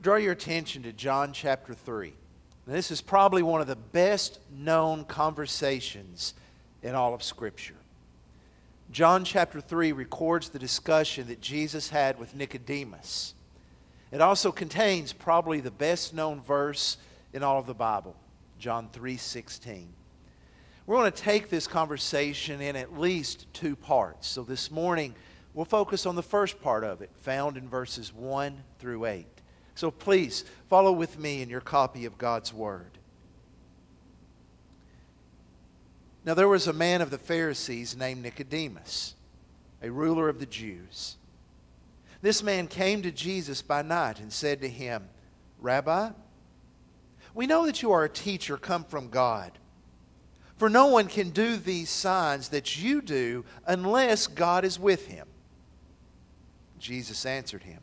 draw your attention to John chapter 3. This is probably one of the best known conversations in all of Scripture. John chapter 3 records the discussion that Jesus had with Nicodemus. It also contains probably the best known verse in all of the Bible, John 3:16. We're going to take this conversation in at least two parts. So this morning, we'll focus on the first part of it, found in verses 1 through 8. So please follow with me in your copy of God's Word. Now there was a man of the Pharisees named Nicodemus, a ruler of the Jews. This man came to Jesus by night and said to him, Rabbi, we know that you are a teacher come from God. For no one can do these signs that you do unless God is with him. Jesus answered him,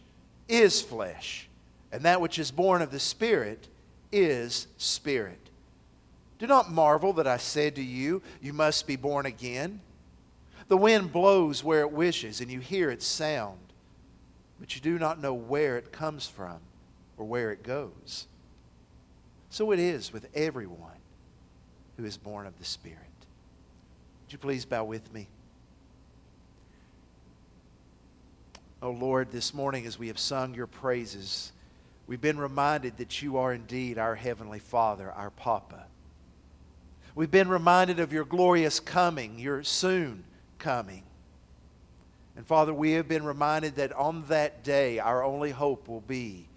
is flesh, and that which is born of the Spirit is spirit. Do not marvel that I said to you, You must be born again. The wind blows where it wishes, and you hear its sound but you do not know where it comes from or where it goes. So it is with everyone who is born of the Spirit. Would you please bow with me? Oh Lord, this morning as we have sung your praises, we've been reminded that you are indeed our Heavenly Father, our Papa. We've been reminded of your glorious coming, your soon coming. And Father, we have been reminded that on that day, our only hope will be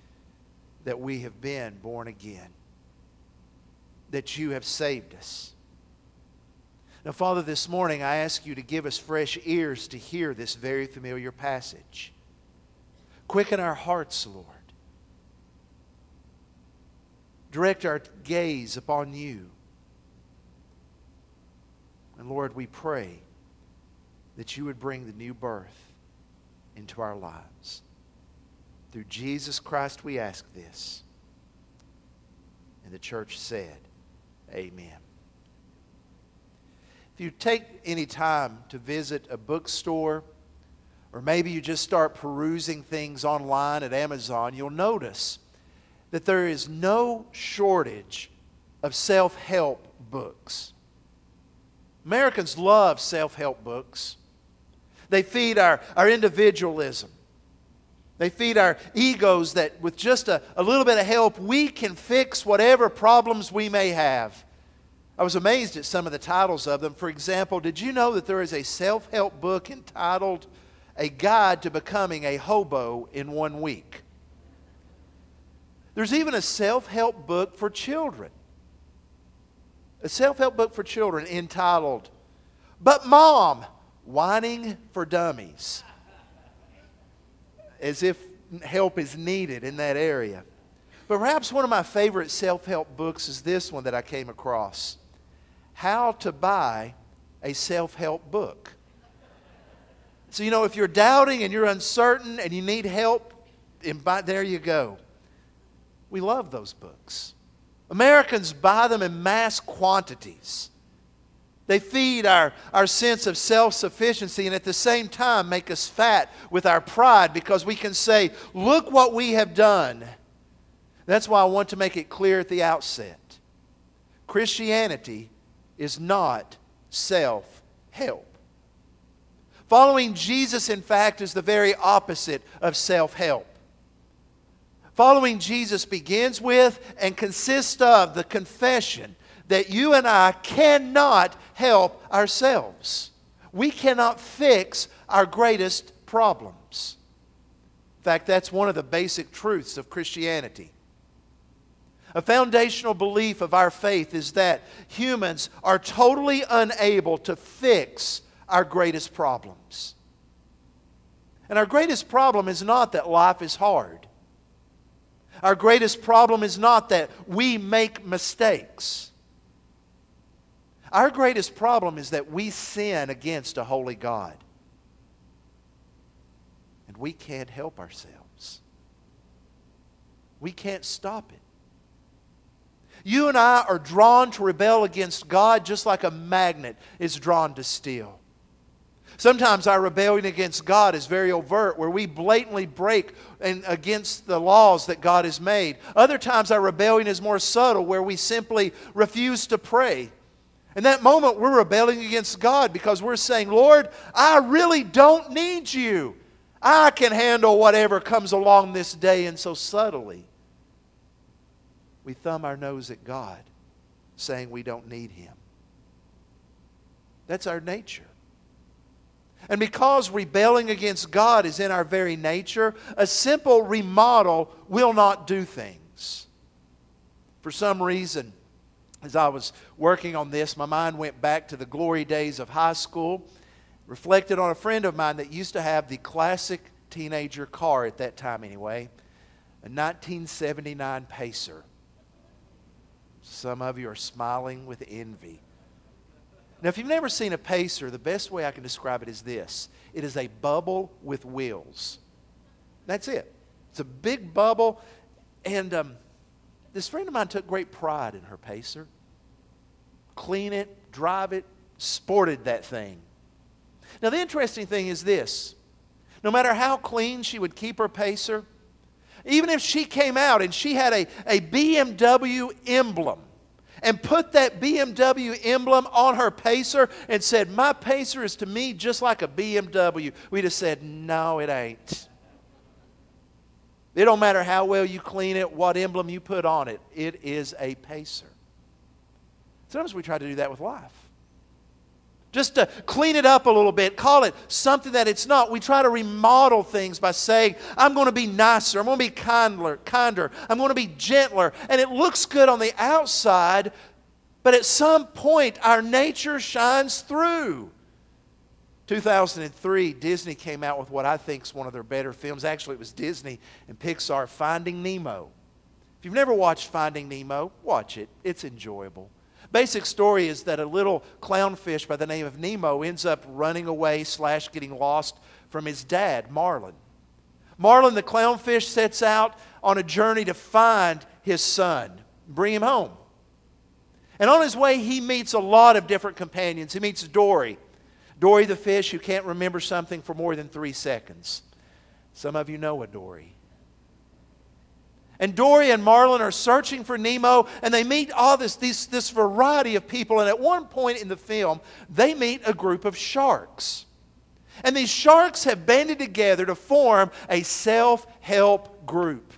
that we have been born again, that you have saved us. Now, Father, this morning I ask you to give us fresh ears to hear this very familiar passage. Quicken our hearts, Lord. Direct our gaze upon you. And Lord, we pray that you would bring the new birth into our lives. Through Jesus Christ, we ask this. And the church said, Amen. If you take any time to visit a bookstore, or maybe you just start perusing things online at Amazon, you'll notice that there is no shortage of self help books. Americans love self help books. They feed our, our individualism. They feed our egos that with just a, a little bit of help, we can fix whatever problems we may have. I was amazed at some of the titles of them. For example, did you know that there is a self help book entitled A Guide to Becoming a Hobo in One Week? There's even a self help book for children. A self help book for children entitled, But Mom, Whining for Dummies. As if help is needed in that area. But perhaps one of my favorite self help books is this one that I came across How to Buy a Self Help Book. So, you know, if you're doubting and you're uncertain and you need help, there you go. We love those books. Americans buy them in mass quantities. They feed our, our sense of self sufficiency and at the same time make us fat with our pride because we can say, Look what we have done. That's why I want to make it clear at the outset Christianity is not self help. Following Jesus, in fact, is the very opposite of self help. Following Jesus begins with and consists of the confession that you and I cannot help ourselves. We cannot fix our greatest problems. In fact, that's one of the basic truths of Christianity. A foundational belief of our faith is that humans are totally unable to fix our greatest problems. And our greatest problem is not that life is hard. Our greatest problem is not that we make mistakes. Our greatest problem is that we sin against a holy God. And we can't help ourselves. We can't stop it. You and I are drawn to rebel against God just like a magnet is drawn to steel. Sometimes our rebellion against God is very overt, where we blatantly break against the laws that God has made. Other times our rebellion is more subtle, where we simply refuse to pray. In that moment, we're rebelling against God because we're saying, Lord, I really don't need you. I can handle whatever comes along this day. And so subtly, we thumb our nose at God, saying we don't need Him. That's our nature. And because rebelling against God is in our very nature, a simple remodel will not do things. For some reason, as I was working on this, my mind went back to the glory days of high school, reflected on a friend of mine that used to have the classic teenager car at that time, anyway, a 1979 Pacer. Some of you are smiling with envy. Now, if you've never seen a pacer, the best way I can describe it is this it is a bubble with wheels. That's it. It's a big bubble. And um, this friend of mine took great pride in her pacer. Clean it, drive it, sported that thing. Now, the interesting thing is this no matter how clean she would keep her pacer, even if she came out and she had a, a BMW emblem and put that BMW emblem on her Pacer and said, My Pacer is to me just like a BMW, we'd have said, No, it ain't. It don't matter how well you clean it, what emblem you put on it, it is a Pacer. Sometimes we try to do that with life. Just to clean it up a little bit, call it something that it's not. We try to remodel things by saying, I'm going to be nicer, I'm going to be kinder, kinder, I'm going to be gentler. And it looks good on the outside, but at some point our nature shines through. 2003, Disney came out with what I think is one of their better films. Actually, it was Disney and Pixar, Finding Nemo. If you've never watched Finding Nemo, watch it. It's enjoyable. Basic story is that a little clownfish by the name of Nemo ends up running away slash getting lost from his dad, Marlin. Marlin, the clownfish, sets out on a journey to find his son, bring him home. And on his way, he meets a lot of different companions. He meets Dory, Dory the fish who can't remember something for more than three seconds. Some of you know a Dory. And Dory and Marlin are searching for Nemo, and they meet all this, this, this variety of people. And at one point in the film, they meet a group of sharks. And these sharks have banded together to form a self help group.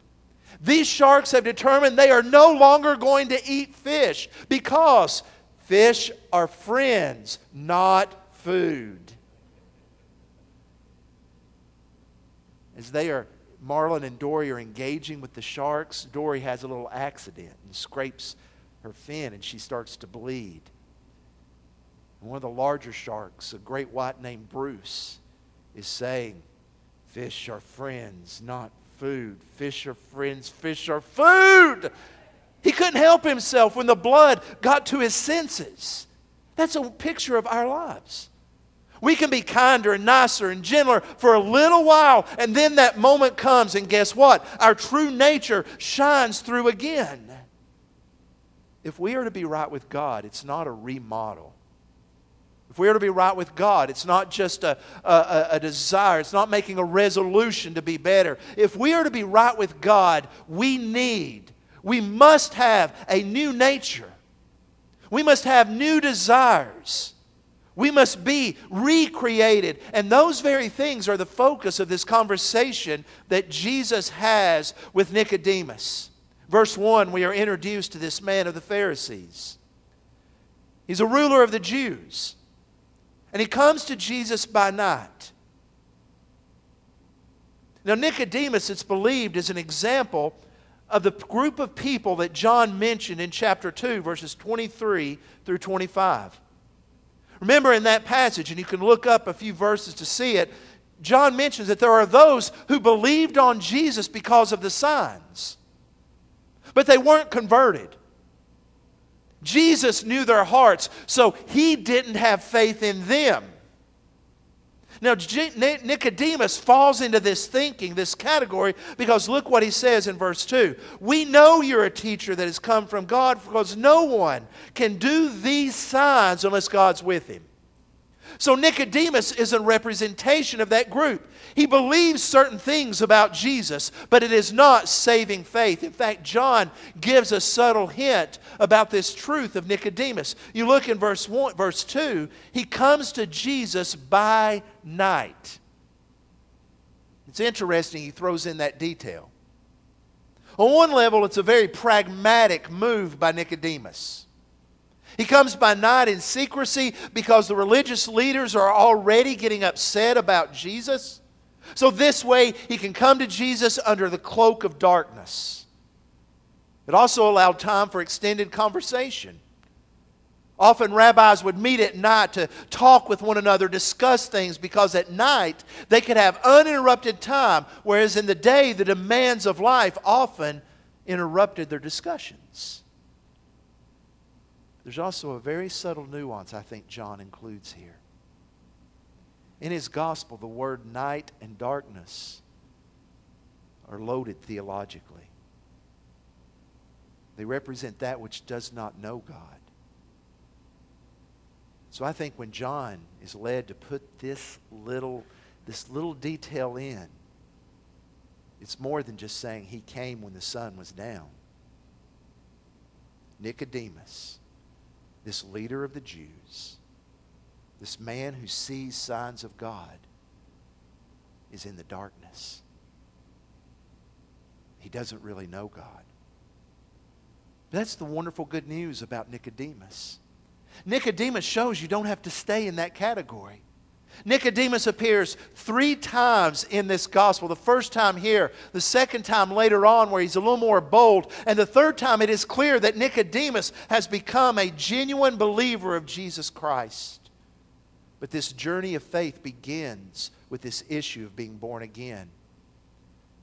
These sharks have determined they are no longer going to eat fish because fish are friends, not food. As they are Marlin and Dory are engaging with the sharks. Dory has a little accident and scrapes her fin, and she starts to bleed. And one of the larger sharks, a great white named Bruce, is saying, Fish are friends, not food. Fish are friends, fish are food. He couldn't help himself when the blood got to his senses. That's a picture of our lives. We can be kinder and nicer and gentler for a little while, and then that moment comes, and guess what? Our true nature shines through again. If we are to be right with God, it's not a remodel. If we are to be right with God, it's not just a, a, a, desire, it's not making a resolution to be better. If we are to be right with God, we need, we must have a new nature. We must have new desires. We must be recreated. And those very things are the focus of this conversation that Jesus has with Nicodemus. Verse 1, we are introduced to this man of the Pharisees. He's a ruler of the Jews. And he comes to Jesus by night. Now, Nicodemus, it's believed, is an example of the group of people that John mentioned in chapter 2, verses 23 through 25. Remember in that passage, and you can look up a few verses to see it, John mentions that there are those who believed on Jesus because of the signs. but they weren't converted. Jesus knew their hearts, so he didn't have faith in them. Now, Nicodemus falls into this thinking, this category, because look what he says in verse 2. We know you're a teacher that has come from God because no one can do these signs unless God's with him. So Nicodemus is a representation of that group. He believes certain things about Jesus, but it is not saving faith. In fact, John gives a subtle hint about this truth of Nicodemus. You look in verse, one, verse 2, he comes to Jesus by night. It's interesting, he throws in that detail. On one level, it's a very pragmatic move by Nicodemus. He comes by night in secrecy because the religious leaders are already getting upset about Jesus. So, this way, he can come to Jesus under the cloak of darkness. It also allowed time for extended conversation. Often, rabbis would meet at night to talk with one another, discuss things, because at night they could have uninterrupted time, whereas in the day, the demands of life often interrupted their discussions. There's also a very subtle nuance I think John includes here. In his gospel, the word night and darkness are loaded theologically. They represent that which does not know God. So I think when John is led to put this little, this little detail in, it's more than just saying he came when the sun was down. Nicodemus this leader of the Jews, this man who sees signs of God, is in the darkness. He doesn't really know God. That's the wonderful good news about Nicodemus. Nicodemus shows you don't have to stay in that category. Nicodemus appears three times in this gospel. The first time here, the second time later on, where he's a little more bold, and the third time it is clear that Nicodemus has become a genuine believer of Jesus Christ. But this journey of faith begins with this issue of being born again.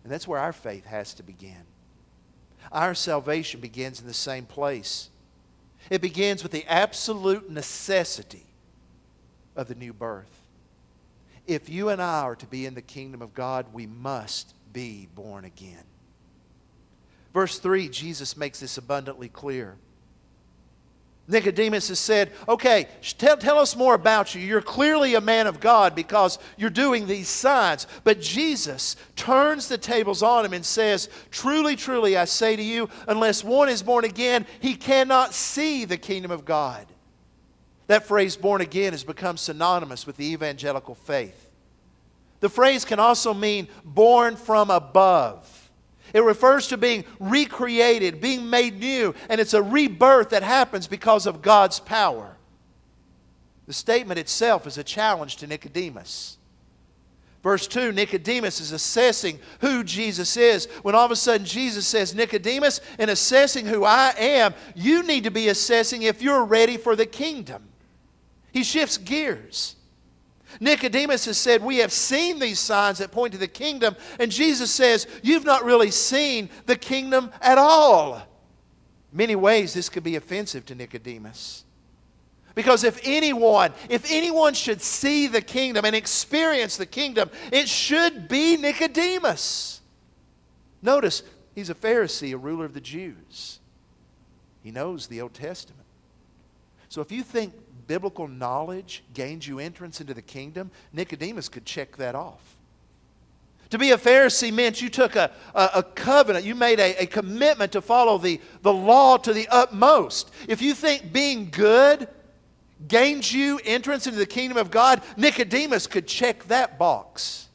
And that's where our faith has to begin. Our salvation begins in the same place. It begins with the absolute necessity of the new birth. If you and I are to be in the kingdom of God, we must be born again. Verse 3, Jesus makes this abundantly clear. Nicodemus has said, Okay, tell, tell us more about you. You're clearly a man of God because you're doing these signs. But Jesus turns the tables on him and says, Truly, truly, I say to you, unless one is born again, he cannot see the kingdom of God. That phrase, born again, has become synonymous with the evangelical faith. The phrase can also mean born from above. It refers to being recreated, being made new, and it's a rebirth that happens because of God's power. The statement itself is a challenge to Nicodemus. Verse 2 Nicodemus is assessing who Jesus is. When all of a sudden Jesus says, Nicodemus, in assessing who I am, you need to be assessing if you're ready for the kingdom. He shifts gears. Nicodemus has said, We have seen these signs that point to the kingdom. And Jesus says, You've not really seen the kingdom at all. many ways, this could be offensive to Nicodemus. Because if anyone, if anyone should see the kingdom and experience the kingdom, it should be Nicodemus. Notice, he's a Pharisee, a ruler of the Jews. He knows the Old Testament. So if you think biblical knowledge gains you entrance into the kingdom, Nicodemus could check that off. To be a Pharisee meant you took a, a, a covenant, you made a, a commitment to follow the, the law to the utmost. If you think being good gains you entrance into the kingdom of God, Nicodemus could check that box.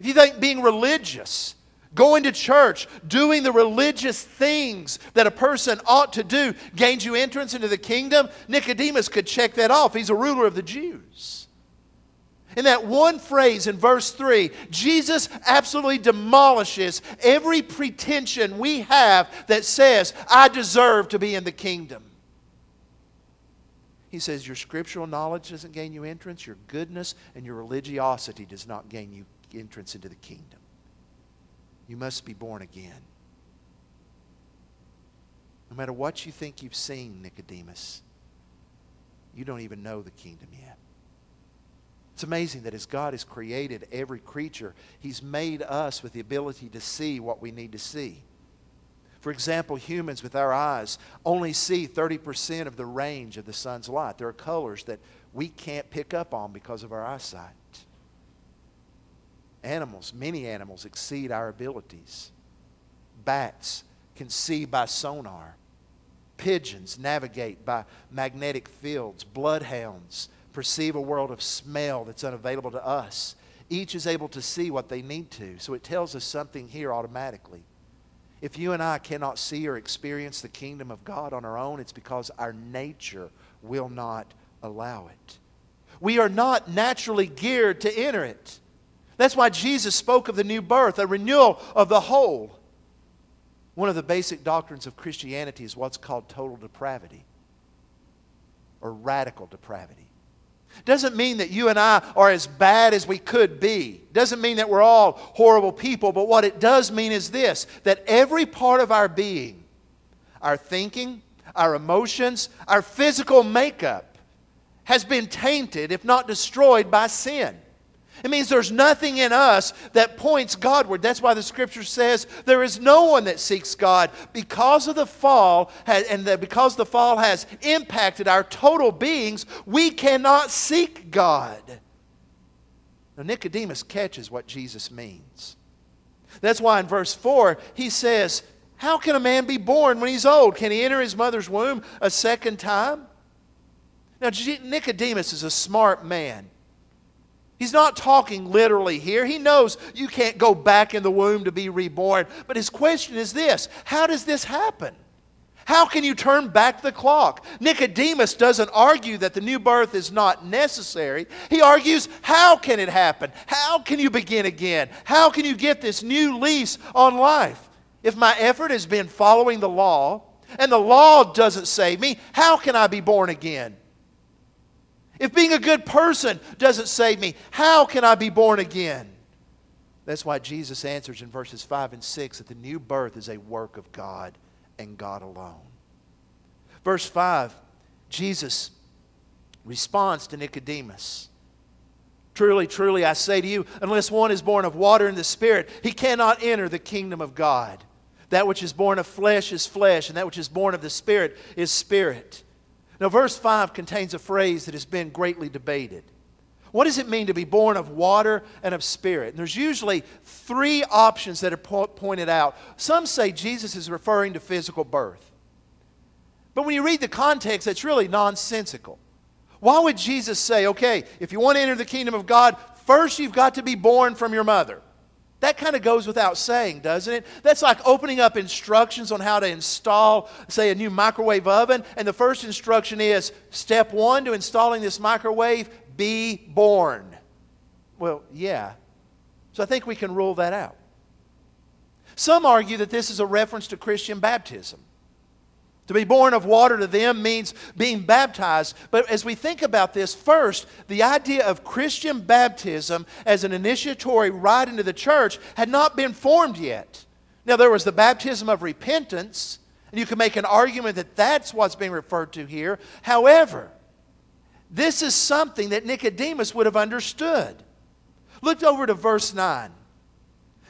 If you think being religious Going to church, doing the religious things that a person ought to do, gains you entrance into the kingdom. Nicodemus could check that off. He's a ruler of the Jews. In that one phrase in verse 3, Jesus absolutely demolishes every pretension we have that says, I deserve to be in the kingdom. He says, Your scriptural knowledge doesn't gain you entrance, your goodness and your religiosity does not gain you entrance into the kingdom. You must be born again. No matter what you think you've seen, Nicodemus, you don't even know the kingdom yet. It's amazing that as God has created every creature, He's made us with the ability to see what we need to see. For example, humans with our eyes only see 30% of the range of the sun's light. There are colors that we can't pick up on because of our eyesight. Animals, many animals, exceed our abilities. Bats can see by sonar. Pigeons navigate by magnetic fields. Bloodhounds perceive a world of smell that's unavailable to us. Each is able to see what they need to. So it tells us something here automatically. If you and I cannot see or experience the kingdom of God on our own, it's because our nature will not allow it. We are not naturally geared to enter it. That's why Jesus spoke of the new birth, a renewal of the whole. One of the basic doctrines of Christianity is what's called total depravity or radical depravity. Doesn't mean that you and I are as bad as we could be. Doesn't mean that we're all horrible people, but what it does mean is this that every part of our being, our thinking, our emotions, our physical makeup, has been tainted, if not destroyed, by sin. It means there's nothing in us that points Godward. That's why the scripture says there is no one that seeks God because of the fall and that because the fall has impacted our total beings, we cannot seek God. Now Nicodemus catches what Jesus means. That's why in verse 4 he says, "How can a man be born when he's old? Can he enter his mother's womb a second time?" Now Nicodemus is a smart man. He's not talking literally here. He knows you can't go back in the womb to be reborn. But his question is this How does this happen? How can you turn back the clock? Nicodemus doesn't argue that the new birth is not necessary. He argues, How can it happen? How can you begin again? How can you get this new lease on life? If my effort has been following the law, and the law doesn't save me, how can I be born again? If being a good person doesn't save me, how can I be born again? That's why Jesus answers in verses 5 and 6 that the new birth is a work of God and God alone. Verse 5, Jesus responds to Nicodemus. Truly, truly, I say to you, unless one is born of water and the Spirit, he cannot enter the kingdom of God. That which is born of flesh is flesh, and that which is born of the Spirit is spirit. Now, verse 5 contains a phrase that has been greatly debated. What does it mean to be born of water and of spirit? And there's usually three options that are po- pointed out. Some say Jesus is referring to physical birth. But when you read the context, it's really nonsensical. Why would Jesus say, okay, if you want to enter the kingdom of God, first you've got to be born from your mother? That kind of goes without saying, doesn't it? That's like opening up instructions on how to install, say, a new microwave oven. And the first instruction is step one to installing this microwave be born. Well, yeah. So I think we can rule that out. Some argue that this is a reference to Christian baptism. To be born of water to them means being baptized. But as we think about this, first, the idea of Christian baptism as an initiatory rite into the church had not been formed yet. Now, there was the baptism of repentance, and you can make an argument that that's what's being referred to here. However, this is something that Nicodemus would have understood. Look over to verse 9.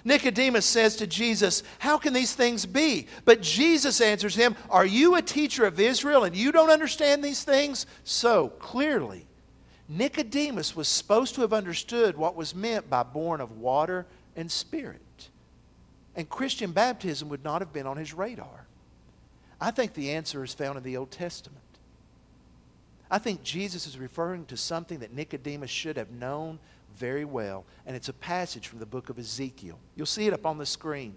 Nicodemus says to Jesus, How can these things be? But Jesus answers him, Are you a teacher of Israel and you don't understand these things? So clearly, Nicodemus was supposed to have understood what was meant by born of water and spirit. And Christian baptism would not have been on his radar. I think the answer is found in the Old Testament. I think Jesus is referring to something that Nicodemus should have known very well, and it's a passage from the book of Ezekiel. You'll see it up on the screen.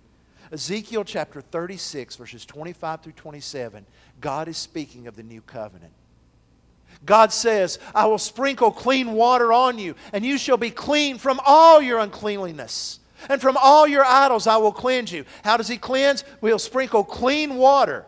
Ezekiel chapter 36, verses 25 through 27, God is speaking of the new covenant. God says, I will sprinkle clean water on you, and you shall be clean from all your uncleanliness. And from all your idols I will cleanse you. How does He cleanse? We'll sprinkle clean water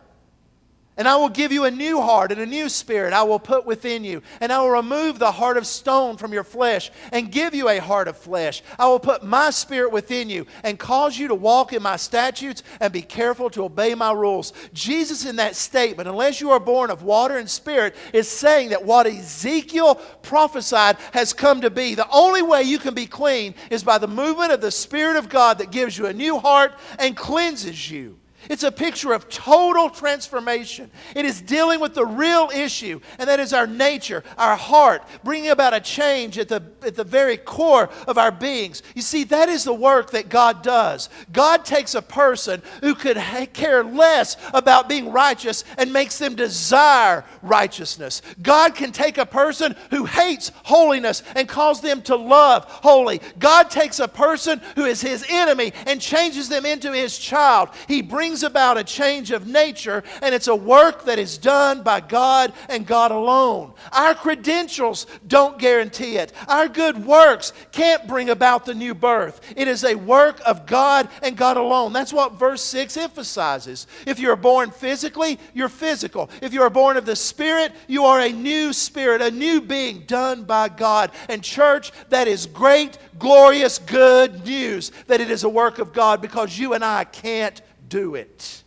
And I will give you a new heart and a new spirit I will put within you. And I will remove the heart of stone from your flesh and give you a heart of flesh. I will put my spirit within you and cause you to walk in my statutes and be careful to obey my rules. Jesus, in that statement, unless you are born of water and spirit, is saying that what Ezekiel prophesied has come to be. The only way you can be clean is by the movement of the Spirit of God that gives you a new heart and cleanses you. It's a picture of total transformation. It is dealing with the real issue, and that is our nature, our heart, bringing about a change at the, at the very core of our beings. You see, that is the work that God does. God takes a person who could ha- care less about being righteous and makes them desire righteousness. God can take a person who hates holiness and cause them to love holy. God takes a person who is his enemy and changes them into his child. He brings brings about a change of nature, and it's a work that is done by God and God alone. Our credentials don't guarantee it, our good works can't bring about the new birth. It is a work of God and God alone. That's what verse 6 emphasizes. If you are born physically, you're physical. If you are born of the Spirit, you are a new spirit, a new being done by God. And, church, that is great, glorious, good news that it is a work of God because you and I can't do it.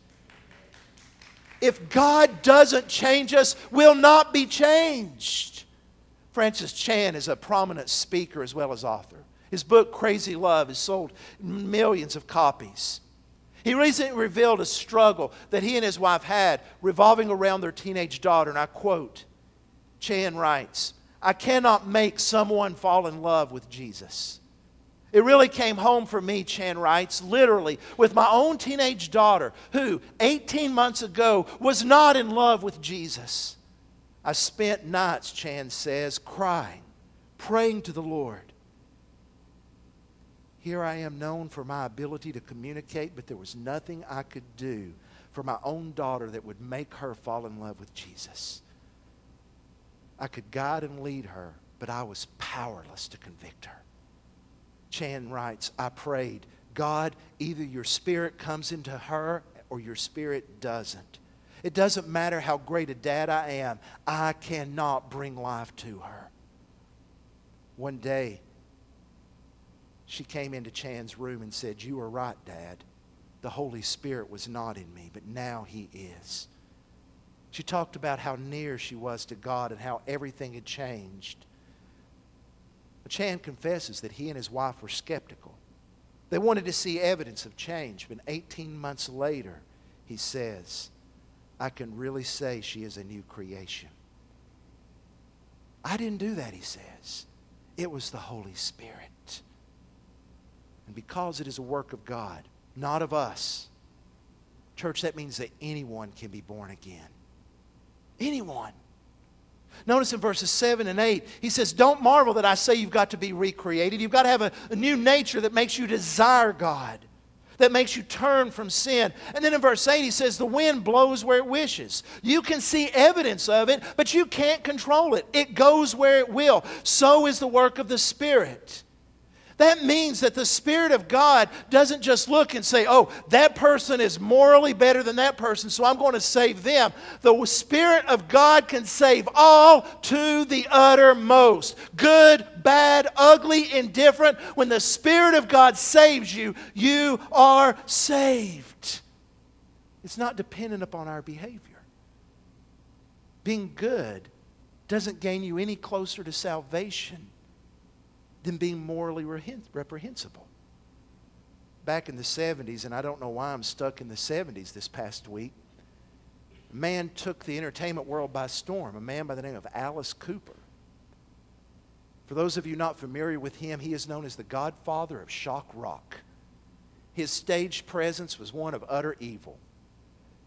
If God doesn't change us, we'll not be changed. Francis Chan is a prominent speaker as well as author. His book, Crazy Love, has sold millions of copies. He recently revealed a struggle that he and his wife had revolving around their teenage daughter, and I quote Chan writes, I cannot make someone fall in love with Jesus. It really came home for me, Chan writes, literally, with my own teenage daughter, who 18 months ago was not in love with Jesus. I spent nights, Chan says, crying, praying to the Lord. Here I am known for my ability to communicate, but there was nothing I could do for my own daughter that would make her fall in love with Jesus. I could guide and lead her, but I was powerless to convict her. Chan writes, I prayed, God, either your spirit comes into her or your spirit doesn't. It doesn't matter how great a dad I am, I cannot bring life to her. One day, she came into Chan's room and said, You were right, Dad. The Holy Spirit was not in me, but now He is. She talked about how near she was to God and how everything had changed. Chan confesses that he and his wife were skeptical. They wanted to see evidence of change, but 18 months later, he says, I can really say she is a new creation. I didn't do that, he says. It was the Holy Spirit. And because it is a work of God, not of us, church, that means that anyone can be born again. Anyone. Notice in verses 7 and 8, he says, Don't marvel that I say you've got to be recreated. You've got to have a, a, new nature that makes you desire God, that makes you turn from sin. And then in verse 8, he says, The wind blows where it wishes. You can see evidence of it, but you can't control it. It goes where it will. So is the work of the Spirit. That means that the Spirit of God doesn't just look and say, oh, that person is morally better than that person, so I'm going to save them. The Spirit of God can save all to the uttermost good, bad, ugly, indifferent. When the Spirit of God saves you, you are saved. It's not dependent upon our behavior. Being good doesn't gain you any closer to salvation than being morally reprehensible. Back in the 70s, and I don't know why I'm stuck in the 70s this past week, a man took the entertainment world by storm, a man by the name of Alice Cooper. For those of you not familiar with him, he is known as the godfather of shock rock. His stage presence was one of utter evil.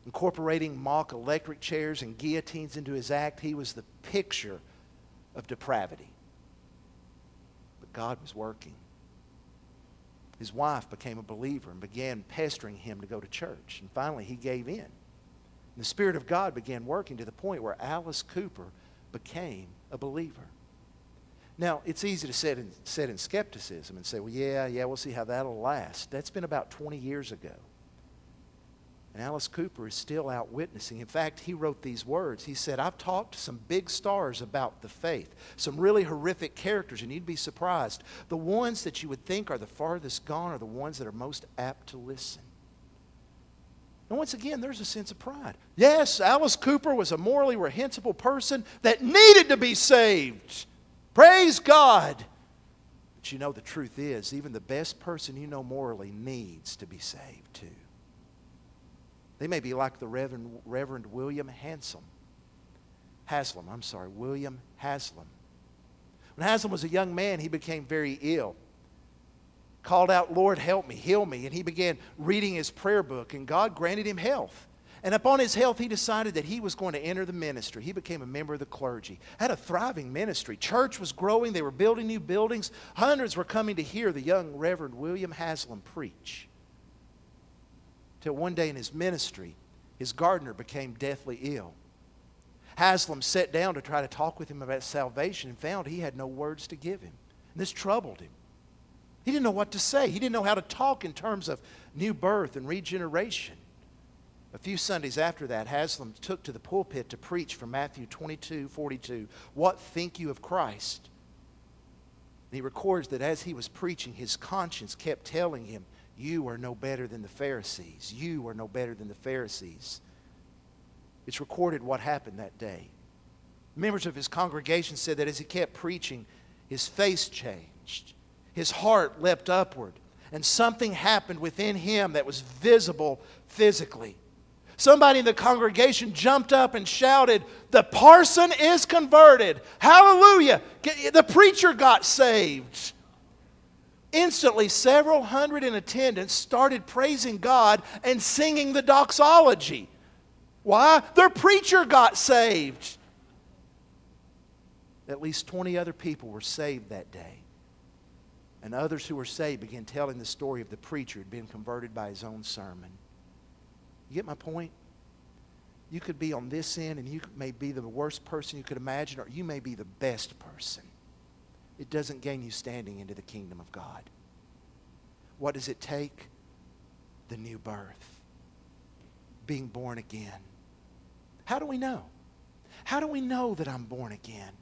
Incorporating mock electric chairs and guillotines into his act, he was the picture of depravity. God was working. His wife became a believer and began pestering him to go to church. And finally, he gave in. And the Spirit of God began working to the point where Alice Cooper became a believer. Now, it's easy to in, set in skepticism and say, well, yeah, yeah, we'll see how that'll last. That's been about 20 years ago. And Alice Cooper is still out witnessing. In fact, he wrote these words. He said, I've talked to some big stars about the faith, some really horrific characters, and you'd be surprised. The ones that you would think are the farthest gone are the ones that are most apt to listen. And once again, there's a sense of pride. Yes, Alice Cooper was a morally reprehensible person that needed to be saved. Praise God. But you know, the truth is, even the best person you know morally needs to be saved too. They may be like the Reverend, Reverend William Hansom. Haslam, I'm sorry, William Haslam. When Haslam was a young man, he became very ill. Called out, Lord, help me, heal me. And he began reading his prayer book, and God granted him health. And upon his health, he decided that he was going to enter the ministry. He became a member of the clergy. Had a thriving ministry. Church was growing. They were building new buildings. Hundreds were coming to hear the young Reverend William Haslam preach. Till one day in his ministry, his gardener became deathly ill. Haslam sat down to try to talk with him about salvation and found he had no words to give him. And this troubled him. He didn't know what to say. He didn't know how to talk in terms of new birth and regeneration. A few Sundays after that, Haslam took to the pulpit to preach from Matthew 22 42. What think you of Christ? And he records that as he was preaching, his conscience kept telling him, you are no better than the Pharisees. You are no better than the Pharisees. It's recorded what happened that day. Members of his congregation said that as he kept preaching, his face changed, his heart leapt upward, and something happened within him that was visible physically. Somebody in the congregation jumped up and shouted, The parson is converted. Hallelujah. The preacher got saved. Instantly, several hundred in attendance started praising God and singing the doxology. Why? Their preacher got saved. At least 20 other people were saved that day. And others who were saved began telling the story of the preacher had been converted by his own sermon. You get my point? You could be on this end and you may be the worst person you could imagine, or you may be the best person it doesn't gain you standing into the kingdom of God. What does it take? The new birth, being born again. How do we know? How do we know that I'm born again?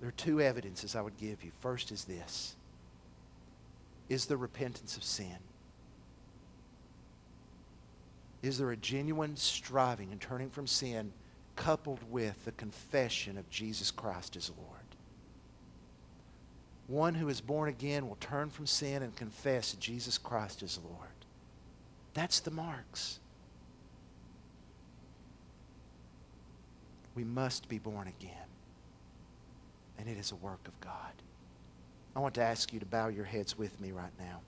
There are two evidences I would give you. First is this Is the repentance of sin? Is there a genuine striving and turning from sin coupled with the confession of Jesus Christ as Lord? One who is born again will turn from sin and confess Jesus Christ as Lord. That's the marks. We must be born again. And it is a work of God. I want to ask you to bow your heads with me right now.